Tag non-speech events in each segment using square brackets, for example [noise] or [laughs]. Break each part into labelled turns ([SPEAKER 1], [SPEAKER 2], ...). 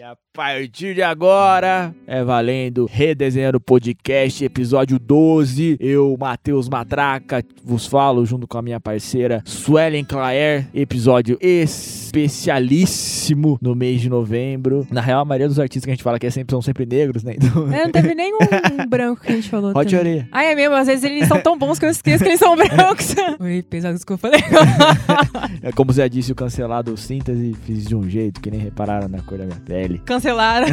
[SPEAKER 1] E a partir de agora, é valendo Redesenhando Podcast, episódio 12. Eu, Matheus Matraca, vos falo junto com a minha parceira Suelen Claire. Episódio especialíssimo no mês de novembro. Na real, a maioria dos artistas que a gente fala que é sempre, são sempre negros, né? Então,
[SPEAKER 2] É, não teve [laughs] nenhum branco que a gente falou. Também.
[SPEAKER 1] Orelha.
[SPEAKER 2] Ah, é mesmo? Às vezes eles são tão bons que eu esqueço que eles são brancos. [laughs] Oi, pesado que eu falei.
[SPEAKER 1] É como já disse o cancelado síntese, fiz de um jeito que nem repararam na cor da minha pele.
[SPEAKER 2] Cancelaram.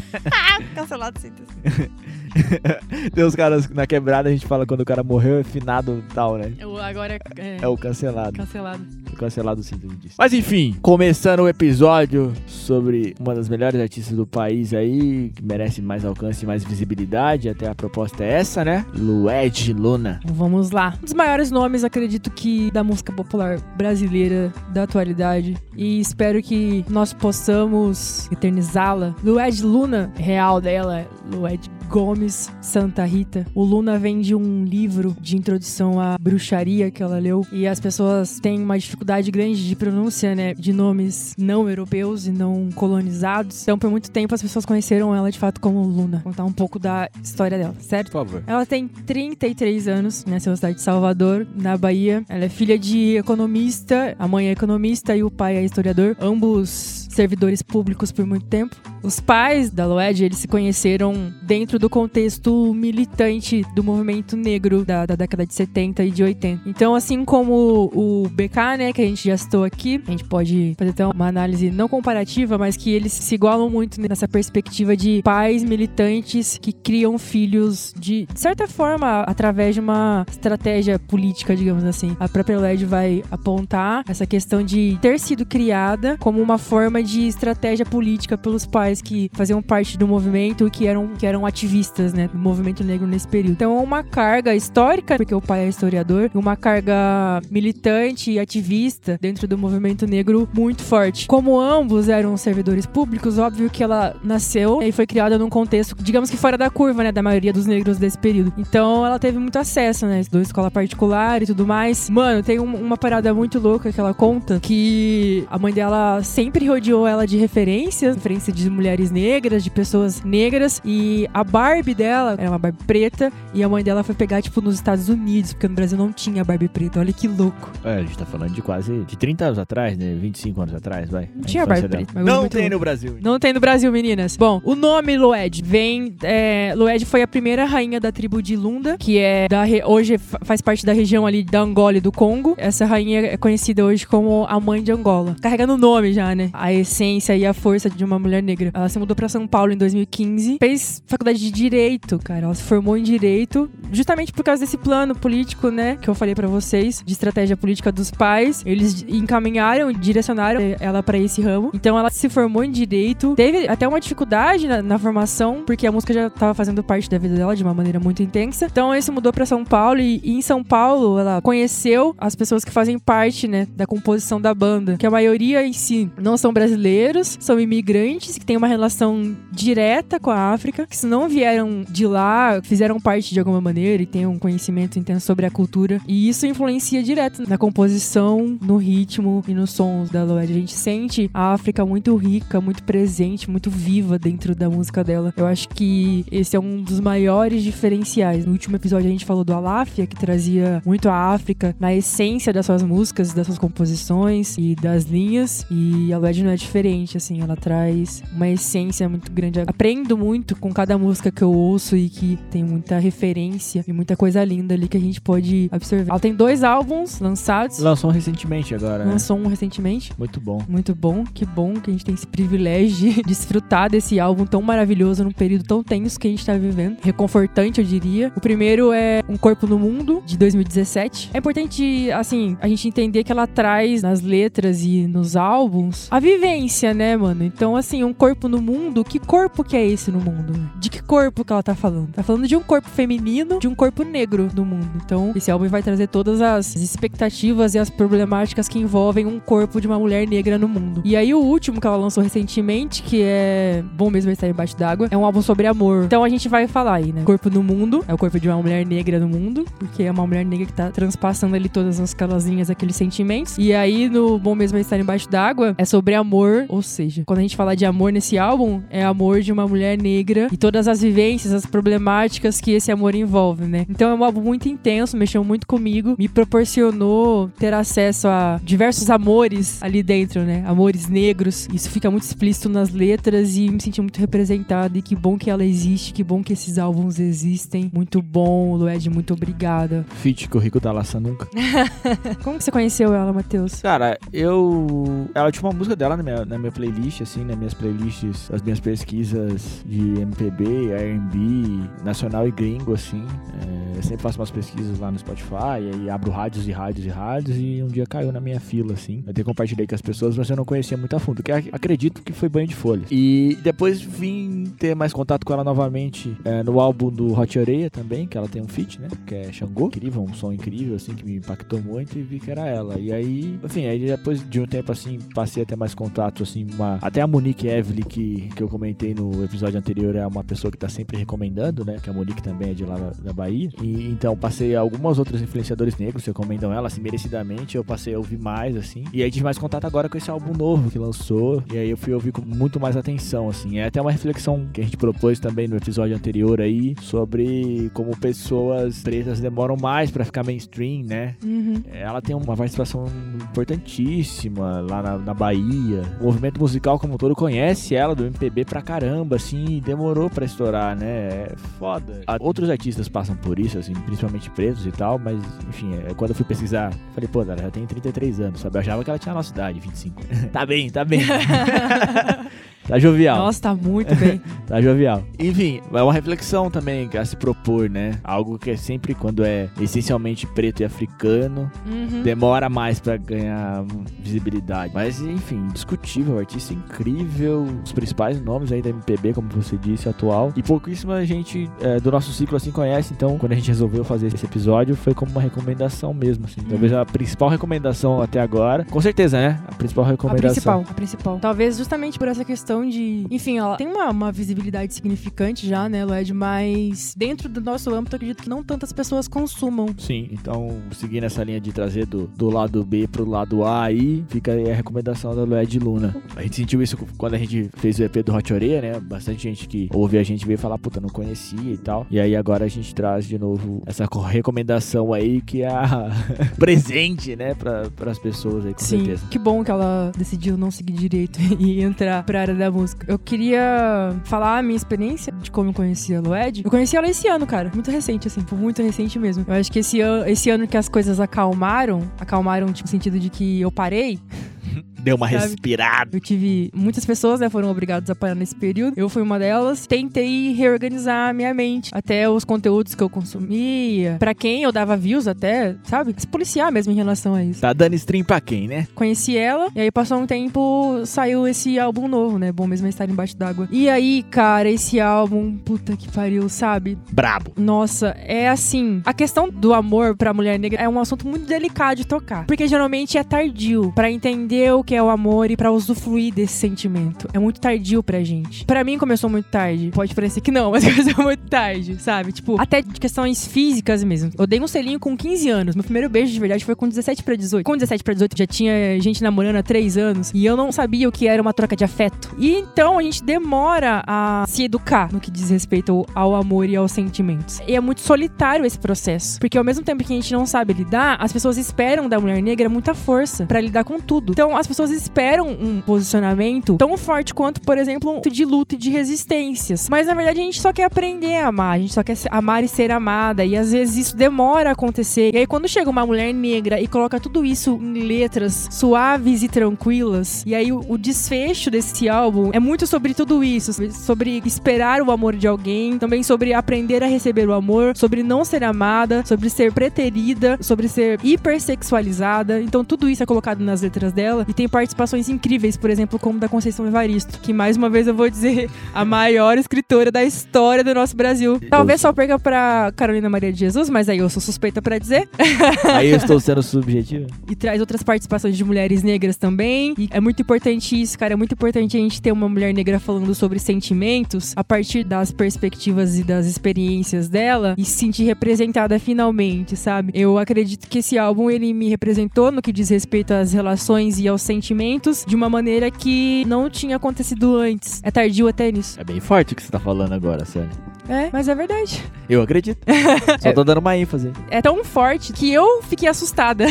[SPEAKER 2] [laughs] Cancelado síntese. [laughs]
[SPEAKER 1] Tem os caras na quebrada, a gente fala quando o cara morreu, é finado e tal, né?
[SPEAKER 2] Eu agora é,
[SPEAKER 1] É o cancelado.
[SPEAKER 2] cancelado.
[SPEAKER 1] O cancelado síntese disso. Mas enfim, começando o episódio sobre uma das melhores artistas do país aí, que merece mais alcance e mais visibilidade, até a proposta é essa, né? Lued Luna.
[SPEAKER 2] Vamos lá. Um dos maiores nomes, acredito que, da música popular brasileira da atualidade. E espero que nós possamos eternizá-la. Lued Luna, real dela, é Lued Gomes Santa Rita. O Luna vem de um livro de introdução à bruxaria que ela leu. E as pessoas têm uma dificuldade grande de pronúncia, né? De nomes não europeus e não colonizados. Então, por muito tempo, as pessoas conheceram ela de fato como Luna. Vou contar um pouco da história dela, certo?
[SPEAKER 1] Por favor.
[SPEAKER 2] Ela tem 33 anos, nasceu na cidade de Salvador, na Bahia. Ela é filha de economista, a mãe é economista e o pai é historiador, ambos servidores públicos por muito tempo. Os pais da Loed, eles se conheceram dentro do contexto militante do movimento negro da, da década de 70 e de 80. Então, assim como o BK, né, que a gente já citou aqui, a gente pode fazer até uma análise não comparativa, mas que eles se igualam muito nessa perspectiva de pais militantes que criam filhos de, de certa forma, através de uma estratégia política, digamos assim. A própria LED vai apontar essa questão de ter sido criada como uma forma de estratégia política pelos pais que faziam parte do movimento, que eram, que eram ativistas, né, do movimento negro nesse período. Então, é uma carga histórica, porque o pai é historiador, uma carga militante e ativista dentro do movimento negro muito forte. Como ambos eram servidores públicos, óbvio que ela nasceu e foi criada num contexto, digamos que fora da curva, né, da maioria dos negros desse período. Então, ela teve muito acesso, né, estudou escola particular e tudo mais. Mano, tem um- uma parada muito louca que ela conta, que a mãe dela sempre rodeou ela de referências, referência de mulheres negras, de pessoas negras, e a Barbie dela era uma Barbie preta, e a mãe dela foi pegar, tipo, nos Estados Unidos, porque no Brasil não tinha Barbie preta. Olha que louco.
[SPEAKER 1] É, a gente tá falando de quase de 30 anos atrás, né? 25 anos atrás, vai.
[SPEAKER 2] Não
[SPEAKER 1] A
[SPEAKER 2] tinha Barbie
[SPEAKER 1] dela.
[SPEAKER 2] preta,
[SPEAKER 1] Não tem
[SPEAKER 2] louco.
[SPEAKER 1] no Brasil.
[SPEAKER 2] Não tem no Brasil, meninas. Bom, o nome Loed vem. É, Loed foi a primeira rainha da tribo de Lunda, que é da re- hoje fa- faz parte da região ali da Angola e do Congo. Essa rainha é conhecida hoje como a mãe de Angola. Carregando o nome já, né? A essência e a força de uma mulher negra. Ela se mudou pra São Paulo em 2015, fez faculdade de direito, cara. Ela se formou em direito, justamente por causa desse plano político, né? Que eu falei pra vocês, de estratégia política dos pais. Eles encaminharam direcionaram ela pra esse ramo. Então ela se formou em direito. Teve até uma dificuldade na, na formação, porque a música já tava fazendo parte da vida dela de uma maneira muito intensa. Então ela se mudou pra São Paulo e, e em São Paulo ela conheceu as pessoas que fazem parte, né, da composição da banda. Que a maioria em si não são brasileiros, são imigrantes que têm uma relação direta com a África, que não vieram de lá, fizeram parte de alguma maneira e têm um conhecimento intenso sobre a cultura. E isso influencia direto na composição, no ritmo e nos sons da Loed. A gente sente a África muito rica, muito presente, muito viva dentro da música dela. Eu acho que esse é um dos maiores diferenciais. No último episódio a gente falou do Alafia, que trazia muito a África na essência das suas músicas, das suas composições e das linhas. E a Loed não é diferente, assim, ela traz uma essência muito grande. Aprendo muito com cada música que eu ouço e que tem muita referência e muita coisa linda ali que a gente pode absorver. Ela tem dois álbuns lançados.
[SPEAKER 1] Lançou recentemente agora, né?
[SPEAKER 2] Lançou um recentemente.
[SPEAKER 1] Muito bom.
[SPEAKER 2] Muito bom, que bom que a gente tem esse privilégio de desfrutar desse álbum tão maravilhoso num período tão tenso que a gente tá vivendo. Reconfortante, eu diria. O primeiro é Um Corpo no Mundo, de 2017. É importante, assim, a gente entender que ela traz nas letras e nos álbuns a vivência, né, mano? Então, assim, Um Corpo no Mundo, que corpo que é esse no mundo? De que corpo que ela tá falando. Tá falando de um corpo feminino, de um corpo negro no mundo. Então, esse álbum vai trazer todas as expectativas e as problemáticas que envolvem um corpo de uma mulher negra no mundo. E aí, o último que ela lançou recentemente, que é Bom Mesmo Estar Embaixo d'Água, é um álbum sobre amor. Então, a gente vai falar aí, né? Corpo no mundo, é o corpo de uma mulher negra no mundo, porque é uma mulher negra que tá transpassando ali todas as calazinhas, aqueles sentimentos. E aí, no Bom Mesmo Estar Embaixo d'Água, é sobre amor, ou seja, quando a gente fala de amor nesse álbum, é amor de uma mulher negra e todas as vivências, as problemáticas que esse amor envolve, né? Então é um álbum muito intenso, mexeu muito comigo, me proporcionou ter acesso a diversos amores ali dentro, né? Amores negros. Isso fica muito explícito nas letras e me senti muito representada. E que bom que ela existe, que bom que esses álbuns existem. Muito bom, Lued, muito obrigada.
[SPEAKER 1] Fit que o Rico da Laça nunca. [laughs]
[SPEAKER 2] Como que você conheceu ela, Matheus?
[SPEAKER 1] Cara, eu. Ela tinha uma música dela na minha, na minha playlist, assim, nas minhas playlists, as minhas pesquisas de MPB, RB, nacional e gringo, assim. É, sempre faço umas pesquisas lá no Spotify, e abro rádios e rádios e rádios, e um dia caiu na minha fila, assim. Eu até compartilhei com as pessoas, mas eu não conhecia muito a fundo, que acredito que foi banho de folha. E depois vim ter mais contato com ela novamente é, no álbum do Hot Oreia também, que ela tem um feat, né? Que é Xangô. Incrível, um som incrível, assim, que me impactou muito e vi que era ela. E aí, enfim, aí depois de um tempo, assim, passei a ter mais contato, assim, uma... até a Monique Evely, que, que eu comentei no episódio anterior, é uma pessoa que tá sempre recomendando, né? Que a Monique também é de lá da, Bahia. E então passei algumas outras influenciadores negros que recomendam ela, assim, merecidamente. Eu passei a ouvir mais, assim. E aí tive mais contato agora com esse álbum novo que lançou. E aí eu fui ouvir com muito mais atenção, assim. É até uma reflexão que a gente propôs também no episódio anterior aí, sobre como pessoas pretas demoram mais para ficar mainstream, né?
[SPEAKER 2] Uhum.
[SPEAKER 1] Ela tem uma participação importantíssima lá na, na Bahia. O movimento musical como um todo conhece ela do MPB pra caramba, assim, demorou para estourar, né? É foda. Outros artistas passam por isso, assim, principalmente pretos e tal, mas, enfim, é, quando eu fui pesquisar, falei, pô, ela já tem 33 anos, sabe? Eu achava que ela tinha a nossa idade, 25. [laughs] tá bem, tá bem. [laughs] Tá jovial.
[SPEAKER 2] Nossa, tá muito bem. [laughs]
[SPEAKER 1] tá jovial. Enfim, é uma reflexão também a se propor, né? Algo que é sempre quando é essencialmente preto e africano,
[SPEAKER 2] uhum.
[SPEAKER 1] demora mais para ganhar visibilidade. Mas, enfim, discutível, artista incrível, os principais nomes aí da MPB, como você disse, atual. E pouquíssima gente é, do nosso ciclo assim conhece, então quando a gente resolveu fazer esse episódio foi como uma recomendação mesmo, assim. Uhum. Talvez a principal recomendação até agora. Com certeza, né? A principal recomendação.
[SPEAKER 2] A principal, a principal. Talvez justamente por essa questão de. Enfim, ela tem uma, uma visibilidade significante já, né, Led? Mas dentro do nosso âmbito, eu acredito que não tantas pessoas consumam.
[SPEAKER 1] Sim, então seguindo essa linha de trazer do, do lado B pro lado A aí, fica aí a recomendação da Lued Luna. A gente sentiu isso quando a gente fez o EP do Hot Oreia, né? Bastante gente que ouve a gente veio falar, puta, não conhecia e tal. E aí agora a gente traz de novo essa recomendação aí que é a [laughs] presente, né, para as pessoas aí, com
[SPEAKER 2] Sim,
[SPEAKER 1] certeza.
[SPEAKER 2] Que bom que ela decidiu não seguir direito [laughs] e entrar pra área da música. Eu queria falar a minha experiência de como eu conheci a Lued. Eu conheci ela esse ano, cara. Muito recente, assim. Muito recente mesmo. Eu acho que esse, an esse ano que as coisas acalmaram, acalmaram tipo, no sentido de que eu parei. [laughs]
[SPEAKER 1] Deu uma Sabe? respirada.
[SPEAKER 2] Eu tive. Muitas pessoas, né, foram obrigadas a parar nesse período. Eu fui uma delas. Tentei reorganizar a minha mente. Até os conteúdos que eu consumia. Pra quem eu dava views até, sabe? Se policiar mesmo em relação a isso.
[SPEAKER 1] Tá dando stream pra quem, né?
[SPEAKER 2] Conheci ela. E aí passou um tempo, saiu esse álbum novo, né? Bom mesmo estar embaixo d'água. E aí, cara, esse álbum, puta que pariu, sabe?
[SPEAKER 1] Brabo.
[SPEAKER 2] Nossa, é assim. A questão do amor pra mulher negra é um assunto muito delicado de tocar. Porque geralmente é tardio para entender o que é o amor e para usufruir desse sentimento. É muito tardio pra gente. Para mim começou muito tarde. Pode parecer que não, [laughs] mas começou muito tarde, sabe? Tipo, até de questões físicas mesmo. Eu dei um selinho com 15 anos. Meu primeiro beijo de verdade foi com 17 para 18. Com 17 para 18 já tinha gente namorando há 3 anos e eu não sabia o que era uma troca de afeto. E então a gente demora a se educar no que diz respeito ao amor e aos sentimentos. E é muito solitário esse processo, porque ao mesmo tempo que a gente não sabe lidar, as pessoas esperam da mulher negra muita força para lidar com tudo. Então as pessoas esperam um posicionamento tão forte quanto, por exemplo, de luta e de resistências. Mas na verdade a gente só quer aprender a amar, a gente só quer amar e ser amada. E às vezes isso demora a acontecer. E aí quando chega uma mulher negra e coloca tudo isso em letras suaves e tranquilas, e aí o, o desfecho desse álbum é muito sobre tudo isso, sobre esperar o amor de alguém, também sobre aprender a receber o amor, sobre não ser amada, sobre ser preterida, sobre ser hipersexualizada. Então tudo isso é colocado nas letras dela e tem tem participações incríveis, por exemplo, como da Conceição Evaristo, que mais uma vez eu vou dizer, a maior escritora da história do nosso Brasil. Talvez só perca pra Carolina Maria de Jesus, mas aí eu sou suspeita pra dizer. [laughs]
[SPEAKER 1] Aí eu estou sendo subjetivo.
[SPEAKER 2] e traz outras participações de mulheres negras também. E é muito importante isso, cara. É muito importante a gente ter uma mulher negra falando sobre sentimentos a partir das perspectivas e das experiências dela e se sentir representada finalmente, sabe? Eu acredito que esse álbum ele me representou no que diz respeito às relações e aos sentimentos de uma maneira que não tinha acontecido antes. É tardio até nisso.
[SPEAKER 1] É bem forte o que você tá falando agora, Sônia.
[SPEAKER 2] É, mas é verdade.
[SPEAKER 1] Eu acredito. [laughs] Só tô dando uma ênfase.
[SPEAKER 2] É tão forte que eu fiquei assustada.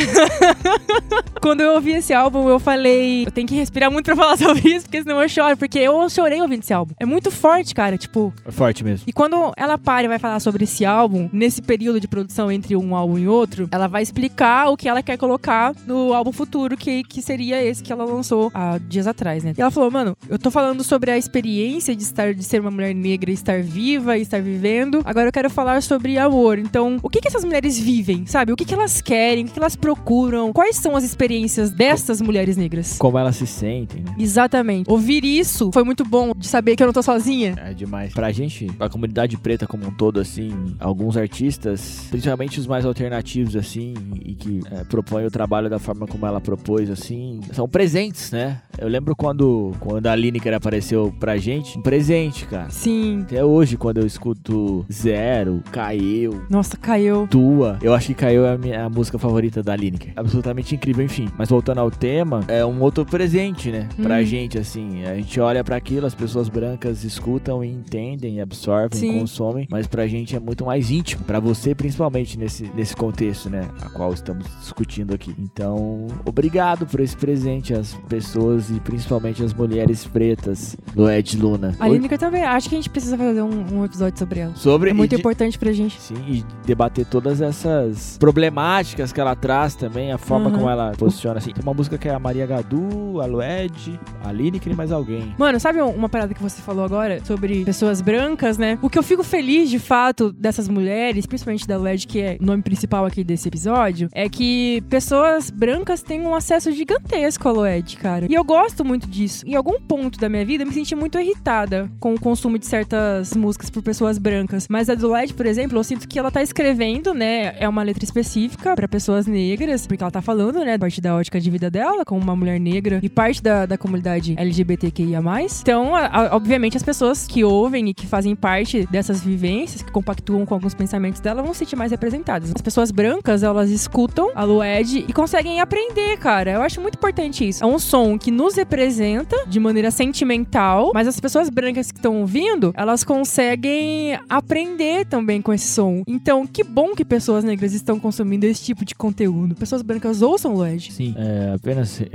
[SPEAKER 2] [laughs] Quando eu ouvi esse álbum, eu falei, eu tenho que respirar muito pra falar [laughs] sobre isso, porque senão eu choro, porque eu chorei ouvindo esse álbum. É muito forte, cara, tipo.
[SPEAKER 1] É forte mesmo.
[SPEAKER 2] E quando ela para e vai falar sobre esse álbum, nesse período de produção entre um álbum e outro, ela vai explicar o que ela quer colocar no álbum futuro, que, que seria esse que ela lançou há dias atrás, né? E ela falou, mano, eu tô falando sobre a experiência de estar, de ser uma mulher negra, e estar viva e estar vivendo. Agora eu quero falar sobre amor. Então, o que que essas mulheres vivem, sabe? O que que elas querem, o que que elas procuram? Quais são as experiências dessas mulheres negras?
[SPEAKER 1] Como elas se sentem, né?
[SPEAKER 2] Exatamente. Ouvir isso foi muito bom de saber que eu não tô sozinha.
[SPEAKER 1] É demais. Pra gente, a comunidade preta como um todo, assim, alguns artistas, principalmente os mais alternativos, assim, e que é, propõem o trabalho da forma como ela propôs, assim, são presentes, né? Eu lembro quando, quando a Lineker apareceu pra gente, um presente, cara.
[SPEAKER 2] Sim.
[SPEAKER 1] Até hoje, quando eu escuto Zero, Caiu,
[SPEAKER 2] Nossa, caiu.
[SPEAKER 1] Tua, eu acho que Caiu é a, minha, a música favorita da Lineker. Absolutamente incrível, enfim. Mas voltando ao tema, é um outro presente, né? Pra
[SPEAKER 2] Hum.
[SPEAKER 1] gente, assim. A gente olha pra aquilo, as pessoas brancas escutam e entendem, absorvem,
[SPEAKER 2] Sim.
[SPEAKER 1] consomem. Mas pra gente é muito mais íntimo. Pra você, principalmente, nesse, nesse contexto, né? A qual estamos discutindo aqui. Então, obrigado por esse presente às pessoas e principalmente às mulheres pretas do Ed Luna.
[SPEAKER 2] A Lineker também. Acho que a gente precisa fazer um, um episódio sobre ela.
[SPEAKER 1] Sobre
[SPEAKER 2] É muito
[SPEAKER 1] de-
[SPEAKER 2] importante pra gente.
[SPEAKER 1] Sim, e debater todas essas problemáticas que ela traz também, a forma
[SPEAKER 2] Uhum.
[SPEAKER 1] como ela posiciona assim. Tem uma música que é a Maria Gadu, a Lued, a Lineker e mais alguém.
[SPEAKER 2] Mano, sabe um- uma parada que você falou agora sobre pessoas brancas, né? O que eu fico feliz de fato dessas mulheres, principalmente da LED, que é o nome principal aqui desse episódio, é que pessoas brancas têm um acesso gigantesco à LED, cara. E eu gosto muito disso. Em algum ponto da minha vida, eu me senti muito irritada com o consumo de certas músicas por pessoas brancas. Mas a do LED, por exemplo, eu sinto que ela tá escrevendo, né? É uma letra específica pra pessoas negras, porque ela tá falando, né? A partir da ótica de vida dela, como uma mulher negra e parte da, da comunidade LGBTQIA. Então, a- a- obviamente, as pessoas que ouvem e que fazem parte dessas vivências, que compactuam com alguns pensamentos dela, vão se sentir mais representadas. As pessoas brancas, elas escutam a Lued e conseguem aprender, cara. Eu acho muito importante isso. É um som que nos representa de maneira sentimental, mas as pessoas brancas que estão ouvindo, elas conseguem aprender também com esse som. Então, que bom que pessoas negras estão consumindo esse tipo de conteúdo. Pessoas brancas ouçam Lued.
[SPEAKER 1] Sim, é, apenas é,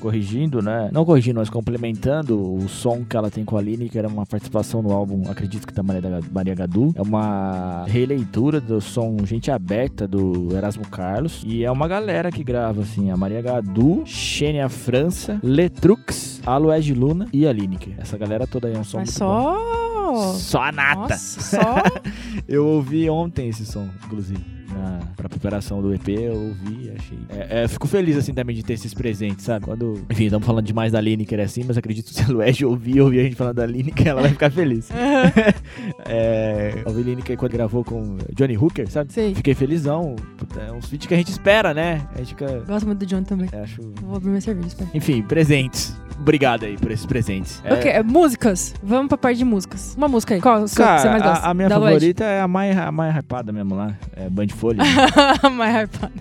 [SPEAKER 1] corrigindo, né? Não corrigindo, mas complementando o som que ela tem com a Aline, que era uma participação no álbum, acredito que da Maria, Maria Gadu. É uma releitura do som Gente Aberta do Erasmo Carlos. E é uma galera que grava, assim, a Maria Gadu, Xênia França, Letrux, Aloed Luna e a Lineker. Essa galera toda aí é um som
[SPEAKER 2] Mas só.
[SPEAKER 1] Só a nata.
[SPEAKER 2] Nossa, só. [laughs]
[SPEAKER 1] Eu ouvi ontem esse som, inclusive. Na, pra preparação do EP, eu ouvi achei. É, é, eu fico feliz assim também de ter esses presentes, sabe? Quando. Enfim, estamos falando demais da Lineker assim, mas acredito que se a Luege ouvir, ouvir a gente falando da Lineker, ela vai ficar feliz. [laughs] é, eu ouvi Lineker quando gravou com Johnny Hooker, sabe?
[SPEAKER 2] Sei.
[SPEAKER 1] Fiquei felizão. Puta, é uns feats que a gente espera, né? A gente fica.
[SPEAKER 2] Gosto muito do John também.
[SPEAKER 1] é, acho.
[SPEAKER 2] Vou abrir meu serviço, pera.
[SPEAKER 1] Enfim, presentes. Obrigado aí por esses presentes. É,
[SPEAKER 2] Ok, é, músicas. Vamos pra parte de músicas. Uma música aí. Qual a que você mais
[SPEAKER 1] Cara,
[SPEAKER 2] gosta?
[SPEAKER 1] a, a minha
[SPEAKER 2] Da
[SPEAKER 1] favorita é a mais, a mais hypada mesmo lá. É Band Folha. [laughs]
[SPEAKER 2] mais hypada.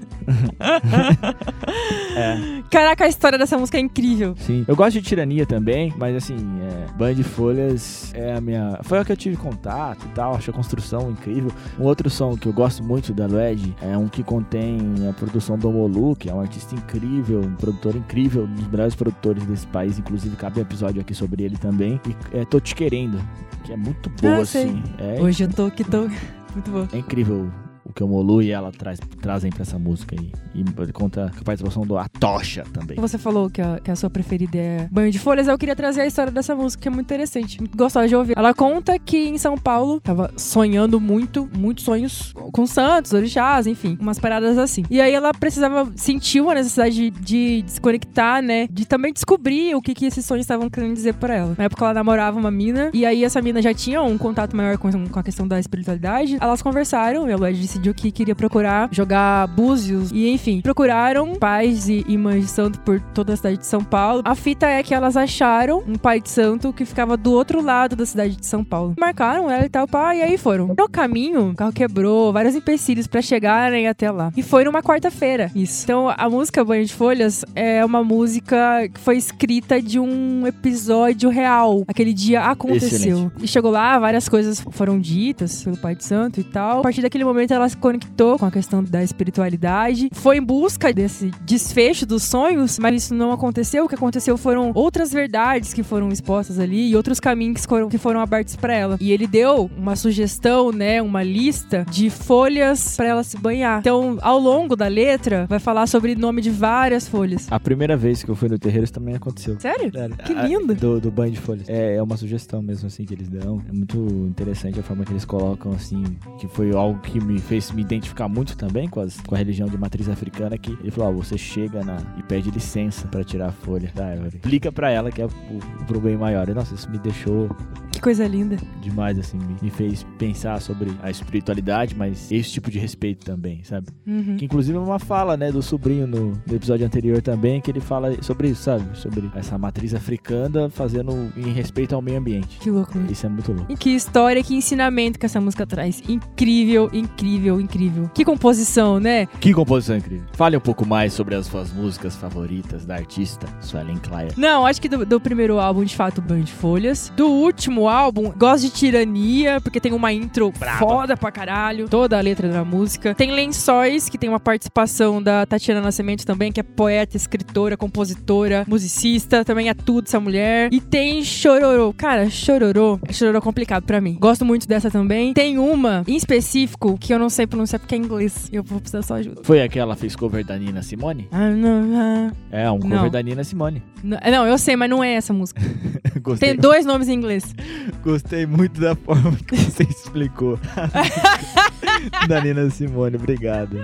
[SPEAKER 1] É. [laughs]
[SPEAKER 2] Caraca, a história dessa música é incrível.
[SPEAKER 1] Sim. Eu gosto de tirania também, mas assim, é, Band de Folhas é a minha. Foi a que eu tive contato e tal, acho a construção incrível. Um outro som que eu gosto muito da Lued é um que contém a produção do Molu, que é um artista incrível, um produtor incrível, um dos melhores produtores desse país, inclusive cabe um episódio aqui sobre ele também. E é Tô Te Querendo, que é muito boa,
[SPEAKER 2] Ah,
[SPEAKER 1] assim. É,
[SPEAKER 2] Hoje eu tô que tô. [laughs] Muito bom.
[SPEAKER 1] é incrível o que o Molu e ela traz, trazem pra essa música aí. E conta a participação do Atocha também.
[SPEAKER 2] Você falou que a, que a sua preferida é Banho de Folhas, eu queria trazer a história dessa música, que é muito interessante, muito gostosa de ouvir. Ela conta que em São Paulo tava sonhando muito, muitos sonhos com santos, orixás, enfim, umas paradas assim. E aí ela precisava, sentiu a necessidade de, de desconectar, né? De também descobrir o que, que esses sonhos estavam querendo dizer pra ela. Na época ela namorava uma mina, e aí essa mina já tinha um contato maior com, com a questão da espiritualidade. Elas conversaram, e a Lued decidiu que queria procurar jogar búzios, e enfim, procuraram pais e, e mães de santo por toda a cidade de São Paulo. A fita é que elas acharam um pai de santo que ficava do outro lado da cidade de São Paulo. Marcaram ela e tal, pá, e aí foram. No caminho, o carro quebrou, vários empecilhos para chegarem até lá. E foi numa quarta-feira, isso. Então, a música Banho de Folhas é uma música que foi escrita de um episódio real. Aquele dia aconteceu.
[SPEAKER 1] Excelente.
[SPEAKER 2] E chegou lá, várias coisas foram ditas pelo pai de santo e tal. A partir daquele momento, ela se conectou com a questão da espiritualidade. Foi em busca desse desfecho dos sonhos, mas isso não aconteceu. O que aconteceu foram outras verdades que foram expostas ali e outros caminhos que foram, que foram abertos para ela. E ele deu uma sugestão, né, uma lista de folhas para ela se banhar. Então, ao longo da letra, vai falar sobre o nome de várias folhas.
[SPEAKER 1] A primeira vez que eu fui no terreiro, isso também aconteceu.
[SPEAKER 2] Sério?
[SPEAKER 1] Sério.
[SPEAKER 2] Que
[SPEAKER 1] A-
[SPEAKER 2] lindo.
[SPEAKER 1] Do, do banho de folhas. É, é uma sugestão mesmo, assim, que eles dão. É muito interessante a forma que eles colocam, assim, que foi algo que me fez me identificar muito também com, as- com a religião de matriz africana, que ele falou, ó, você chega na, e pede licença pra tirar a folha da árvore. Explica pra ela que é o, o pro bem maior. E, nossa, isso me deixou
[SPEAKER 2] Que coisa linda.
[SPEAKER 1] demais, assim, me, me fez pensar sobre a espiritualidade, mas esse tipo de respeito também, sabe?
[SPEAKER 2] Uhum.
[SPEAKER 1] Que inclusive é uma fala, né, do sobrinho no, no episódio anterior também, que ele fala sobre isso, sabe? Sobre essa matriz africana fazendo em respeito ao meio ambiente.
[SPEAKER 2] Que louco. né?
[SPEAKER 1] Isso é muito louco.
[SPEAKER 2] E que história, que ensinamento que essa música traz. Incrível, incrível, incrível. Que composição, né?
[SPEAKER 1] Que composição incrível. Fale um pouco mais sobre as suas músicas favoritas da artista Suelen Claire.
[SPEAKER 2] Não, acho que do, do primeiro álbum, de fato, Banho de Folhas. Do último álbum, gosto de Tirania, porque tem uma intro
[SPEAKER 1] Braba.
[SPEAKER 2] foda pra caralho. Toda a letra da música. Tem Lençóis, que tem uma participação da Tatiana Nascimento também, que é poeta, escritora, compositora, musicista. Também é tudo essa mulher. E tem Chororô. Cara, Chororô. Chororô é complicado pra mim. Gosto muito dessa também. Tem uma, em específico, que eu não sei pronunciar porque é inglês. Eu vou precisar só ajuda.
[SPEAKER 1] Foi aquela que fez cover da Nina Simone?
[SPEAKER 2] Ah, não, ah.
[SPEAKER 1] É, um cover
[SPEAKER 2] Não.
[SPEAKER 1] da Nina Simone.
[SPEAKER 2] Não, não, eu sei, mas não é essa música. [laughs]
[SPEAKER 1] gostei,
[SPEAKER 2] Tem dois nomes em inglês.
[SPEAKER 1] gostei muito da forma que você [laughs] explicou. [laughs] da Nina Simone, obrigado.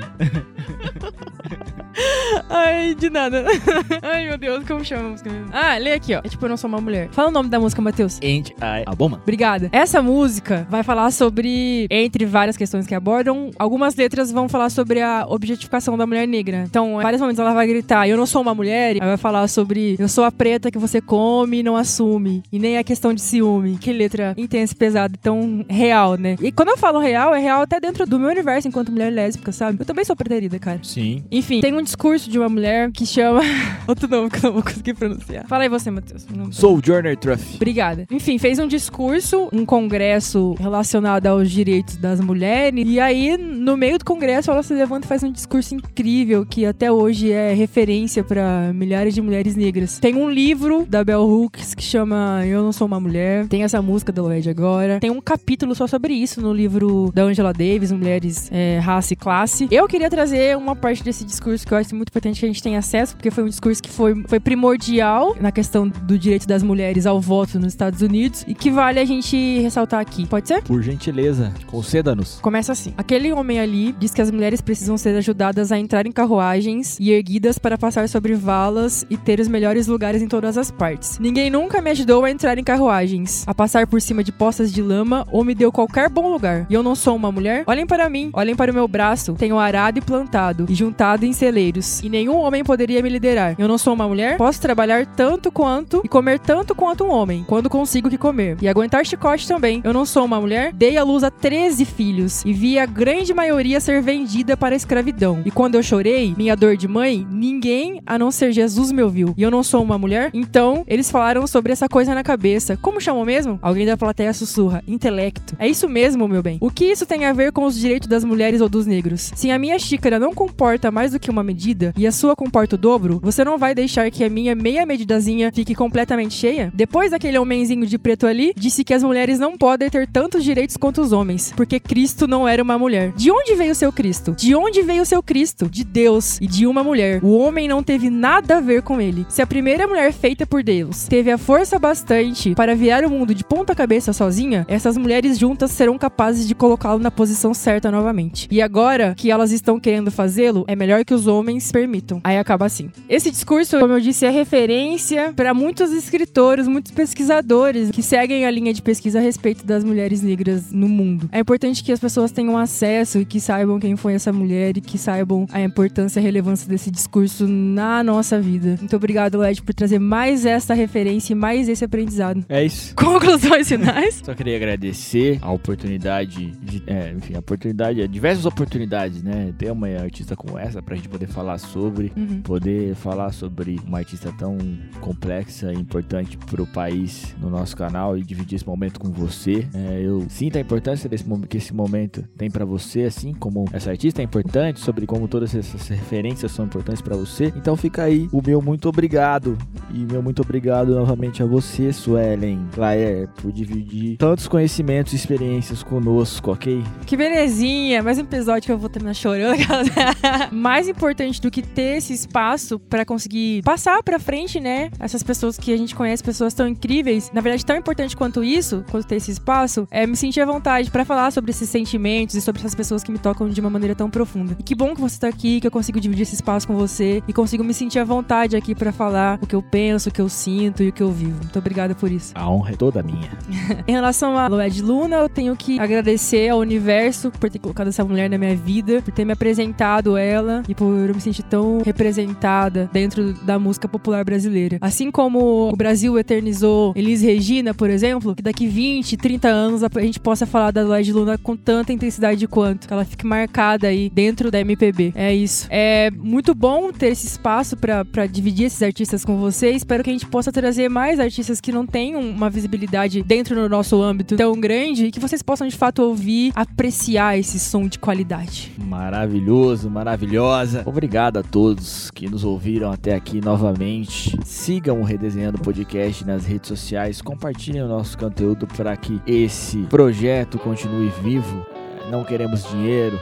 [SPEAKER 2] Ai, de nada. [laughs] Ai, meu Deus, como chama a música mesmo? Ah, lê aqui, ó. É tipo, eu não sou uma mulher. Fala o nome da música, Matheus.
[SPEAKER 1] I a Woman?
[SPEAKER 2] Obrigada. Essa música vai falar sobre, entre várias questões que abordam, algumas letras vão falar sobre a objetificação da mulher negra. Então, em vários momentos ela vai gritar, eu não sou uma mulher, ela vai falar sobre, eu sou a preta que você come e não assume. E nem a questão de ciúme. Que letra intensa e pesada, tão real, né? E quando eu falo real, é real até dentro do meu universo enquanto mulher lésbica, sabe? Eu também sou preterida, cara.
[SPEAKER 1] Sim.
[SPEAKER 2] Enfim, tem um discurso de uma mulher que chama. [laughs] Outro nome que eu não vou conseguir pronunciar. Fala aí você, Matheus.
[SPEAKER 1] Sojourner Truff.
[SPEAKER 2] Obrigada. Enfim, fez um discurso, um congresso relacionado aos direitos das mulheres. E aí, no meio do congresso, ela se levanta e faz um discurso incrível que até hoje é referência pra milhares de mulheres negras. Tem um livro da Bell Hooks que chama Eu Não Sou Uma Mulher. Tem essa música da Lloyd agora. Tem um capítulo só sobre isso no livro da Angela Davis, Mulheres, é, Raça e Classe. Eu queria trazer uma parte desse discurso que eu acho muito importante que a gente tenha acesso, porque foi um discurso que foi, foi primordial na questão do direito das mulheres ao voto nos Estados Unidos e que vale a gente ressaltar aqui. Pode ser?
[SPEAKER 1] Por gentileza, conceda-nos.
[SPEAKER 2] Começa assim. Aquele homem ali diz que as mulheres precisam ser ajudadas a entrar em carruagens e erguidas para passar sobre valas e ter os melhores lugares em todas as partes. Ninguém nunca me ajudou a entrar em carruagens, a passar por cima de poças de lama ou me deu qualquer bom lugar. E eu não sou uma mulher? Olhem para mim, olhem para o meu braço. Tenho arado e plantado e juntado em celeiros. E nenhum homem poderia me liderar. Eu não sou uma mulher? Posso trabalhar tanto quanto e comer tanto quanto um homem, quando consigo que comer. E aguentar chicote também. Eu não sou uma mulher? Dei à luz a 13 filhos e vi a grande maioria ser vendida para a escravidão. E quando eu chorei, minha dor de mãe, ninguém a não ser Jesus me ouviu. E eu não sou uma mulher? Então, eles falaram sobre essa coisa na cabeça. Como chamou mesmo? Alguém da plateia sussurra. Intelecto. É isso mesmo, meu bem. O que isso tem a ver com os direitos das mulheres ou dos negros? Se a minha xícara não comporta mais do que uma medida e a sua comporta o dobro, você não vai deixar que a minha meia medidazinha fique completamente cheia? Depois daquele homenzinho de preto ali, disse que as mulheres não podem ter tantos direitos quanto os homens, porque Cristo não era uma mulher. De onde veio o seu Cristo? De onde veio o seu Cristo? De Deus e de uma mulher. O homem não teve nada a ver com ele. Se a primeira mulher feita por Deus teve a força bastante para virar o mundo de ponta cabeça sozinha, essas mulheres juntas serão capazes de colocá-lo na posição certa novamente. E agora que elas estão querendo fazê-lo, é melhor que os homens permitam. Aí acaba assim. Esse discurso, como eu disse, é referência para muitos escritores, muitos pesquisadores que seguem a linha de pesquisa a respeito das mulheres negras no mundo. É importante que as pessoas tenham acesso e que saibam quem foi essa mulher e que saibam a importância e a relevância desse discurso na nossa vida. Muito obrigado, Led, por trazer mais essa referência e mais esse aprendizado.
[SPEAKER 1] É isso. [laughs]
[SPEAKER 2] Conclusões finais?
[SPEAKER 1] Só queria agradecer a oportunidade de, é, enfim, a oportunidade, diversas oportunidades, né? Ter uma artista como essa pra gente poder falar sobre,
[SPEAKER 2] Uhum.
[SPEAKER 1] poder falar sobre uma artista tão complexa e importante pro país no nosso canal e dividir esse momento com você. É, eu sinto a importância desse momento que esse momento tem pra você, assim como essa artista é importante, sobre como todas essas referências são importantes pra você. Então fica aí o meu muito obrigado e meu muito obrigado novamente a você, Suelen Claire, por dividir tantos conhecimentos e experiências conosco, ok?
[SPEAKER 2] Que belezinha! Mais um episódio que eu vou terminar chorando. [laughs] Mais importante do que ter esse espaço pra conseguir passar pra frente, né? Essas pessoas que a gente conhece, pessoas tão incríveis. Na verdade, tão importante quanto isso, quanto ter esse espaço, é me sentir à vontade pra falar sobre esses sentimentos e sobre essas pessoas que me tocam de uma maneira tão profunda. E que bom que você tá aqui, que eu consigo dividir esse espaço com você e consigo me sentir à vontade aqui pra falar o que eu penso, o que eu sinto e o que eu vivo. Muito obrigada por isso.
[SPEAKER 1] A honra é toda minha. [laughs]
[SPEAKER 2] Em relação a Loed Luna, eu tenho que agradecer ao universo por ter colocado essa mulher na minha vida, por ter me apresentado ela e por eu me sentir tão representada dentro da música popular brasileira. Assim como o Brasil eternizou Elis Regina, por exemplo, que daqui 20, 30 anos a gente possa falar da Loed Luna com tanta intensidade quanto, que ela fique marcada aí dentro da MPB. É isso. É muito bom ter esse espaço pra dividir esses artistas com você. Espero que a gente possa trazer mais artistas que não tenham uma visibilidade dentro do nosso âmbito tão grande e que vocês possam de fato ouvir, apreciar esse som de qualidade.
[SPEAKER 1] Maravilhoso, maravilhosa. Obrigado a todos que nos ouviram até aqui novamente. Sigam o Redesenhando Podcast nas redes sociais, compartilhem o nosso conteúdo para que esse projeto continue vivo. Não queremos dinheiro.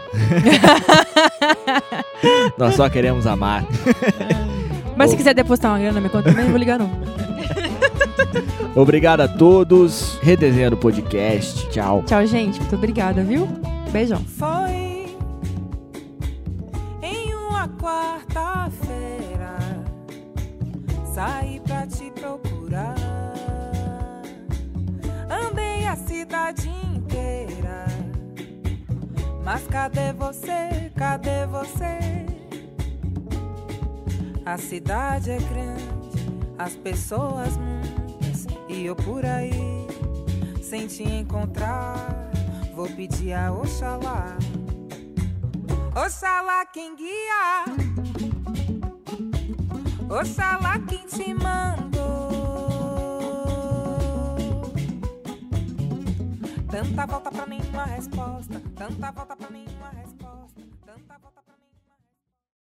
[SPEAKER 1] [laughs] Nós só queremos amar. [laughs]
[SPEAKER 2] Mas se quiser depositar uma grana na minha conta também, não vou ligar não. [laughs]
[SPEAKER 1] Obrigado a todos. Redesenhando Podcast. Tchau.
[SPEAKER 2] Tchau, gente. Muito obrigada, viu? Beijão.
[SPEAKER 3] Foi quarta-feira. Saí pra te procurar. Andei a cidade inteira. Mas cadê você? Cadê você? A cidade é grande, as pessoas muitas. E eu por aí, sem te encontrar. Vou pedir a Oxalá. Oxalá Oxalá quem te mandou. Tanta volta pra nenhuma resposta. Tanta volta pra